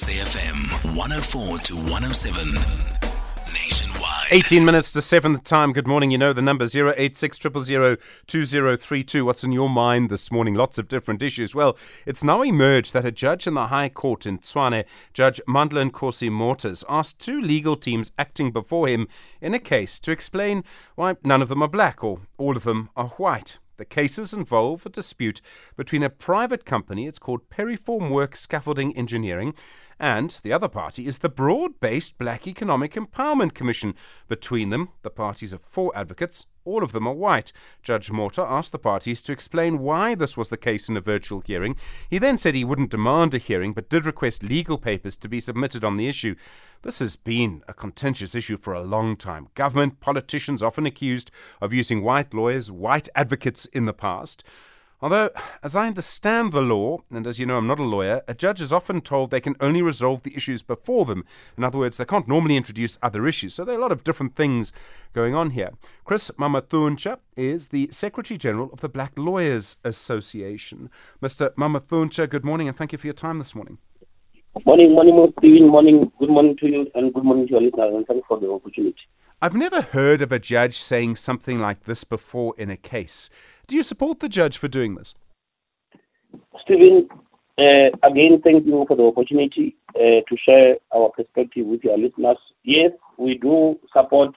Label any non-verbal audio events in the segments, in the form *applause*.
SAFM 104 to 107 nationwide. 18 minutes to 7 the time. Good morning. You know the number 086 2032. What's in your mind this morning? Lots of different issues. Well, it's now emerged that a judge in the High Court in Tshwane, Judge Mandla Nkosi Motha's, asked two legal teams acting before him in a case to explain why none of them are black or all of them are white. The cases involve a dispute between a private company, it's called Peri Formwork Scaffolding Engineering, and the other party is the broad based Black Economic Empowerment Commission. Between them, the parties have four advocates. All of them are white. Judge Motha asked the parties to explain why this was the case in a virtual hearing. He then said he wouldn't demand a hearing, but did request legal papers to be submitted on the issue. This has been a contentious issue for a long time. Government politicians often accused of using white lawyers, white advocates in the past. Although, as I understand the law, and as you know, I'm not a lawyer, a judge is often told they can only resolve the issues before them. In other words, they can't normally introduce other issues. So there are a lot of different things going on here. Chris Mamathuntsha is the Secretary General of the Black Lawyers Association. Mr. Mamathuntsha, good morning, and thank you for your time this morning. Morning, morning, Stephen. Morning, good morning to you, and good morning to your listeners, and thanks for the opportunity. I've never heard of a judge saying something like this before in a case. Do you support the judge for doing this? Stephen, uh, again, thank you for the opportunity uh, to share our perspective with your listeners. Yes, we do support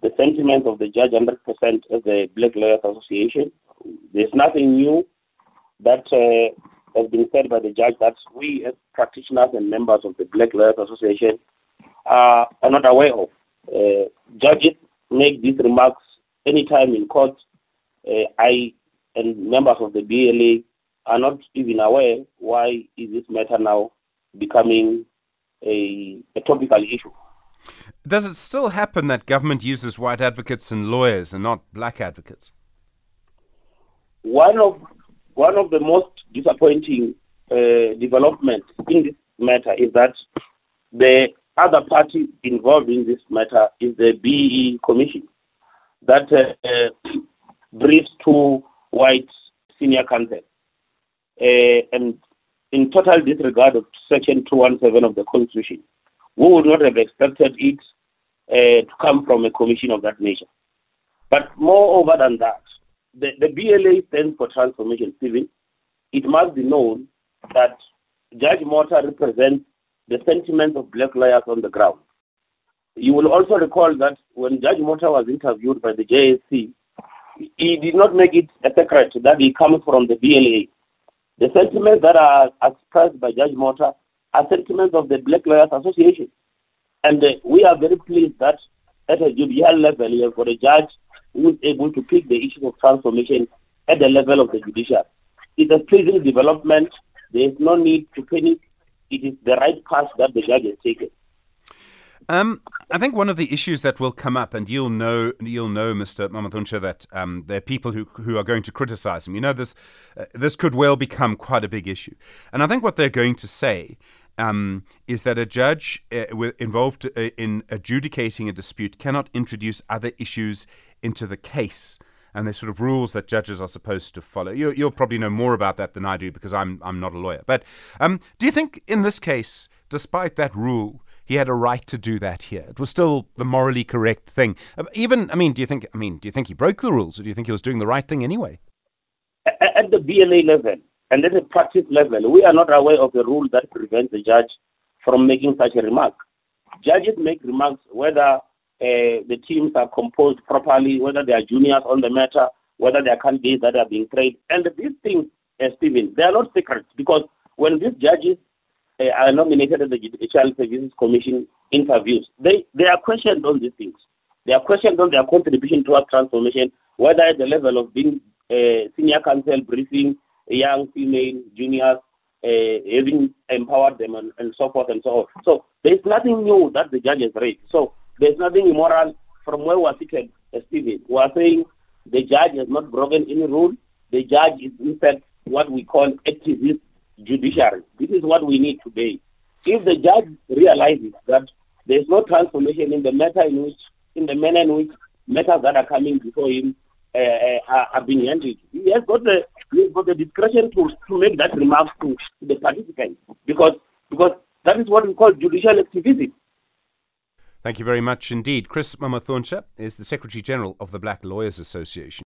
the sentiment of the judge 100% as the Black Lawyers Association. There's nothing new that uh, has been said by the judge that we as practitioners and members of the Black Lawyers Association are not aware of. Uh, judges make these remarks anytime in court uh, I and members of the BLA are not even aware why is this matter now becoming a, a topical issue. Does it still happen that government uses white advocates and lawyers and not black advocates? One of one of the most disappointing uh, developments in this matter is that the other party involved in this matter is the BE Commission that uh, *clears throat* briefs two white senior counsel. Uh, and in total disregard of Section 217 of the Constitution, we would not have expected it uh, to come from a commission of that nature. But moreover than that, the, the BLA stands for Transformation Civil. It must be known that Judge Motha represents the sentiments of black lawyers on the ground. You will also recall that when Judge Motha was interviewed by the JSC, he did not make it a secret that he comes from the BLA. The sentiments that are expressed by Judge Motha are sentiments of the Black Lawyers Association. And uh, we are very pleased that at a judicial level, got a judge who is able to pick the issue of transformation at the level of the judiciary. It's a pleasing development. There is no need to panic. It is the right path that the judge has taken. Um, I think one of the issues that will come up, and you'll know, you'll know, Mr. Mamathuntsha, that um, there are people who who are going to criticise him. You know, this uh, this could well become quite a big issue, and I think what they're going to say um, is that a judge uh, involved uh, in adjudicating a dispute cannot introduce other issues into the case. And there's sort of rules that judges are supposed to follow. You, will probably know more about that than I do because I'm I'm not a lawyer. But um, do you think in this case, despite that rule, he had a right to do that here. It was still the morally correct thing. Uh, even, I mean, do you think? I mean, do you think he broke the rules, or do you think he was doing the right thing anyway? At the BLA level and at the practice level, we are not aware of the rule that prevents the judge from making such a remark. Judges make remarks whether uh, the teams are composed properly, whether they are juniors on the matter, whether there are candidates that are being trained, and these things, uh, Stephen, they are not secrets because when these judges uh, are nominated at the Judicial Services Commission interviews, they, they are questioned on these things. They are questioned on their contribution towards transformation, whether at the level of being uh, senior counsel briefing young female juniors, uh, having empowered them and, and, so forth and so on. So there's nothing new that the judges raised. So there's nothing immoral from where we're seated, uh, Stephen. We are saying the judge has not broken any rule. The judge is in fact what we call activist judiciary. This is what we need today. If the judge realizes that there is no transformation in the matter in which, in the manner in which matters that are coming before him uh, uh, are, are, being handled, he has got the he has got the discretion to, to make that remark to, to the participants because because That is what we call judicial activism. Thank you very much indeed. Chris Mamathuntsha is the Secretary General of the Black Lawyers Association.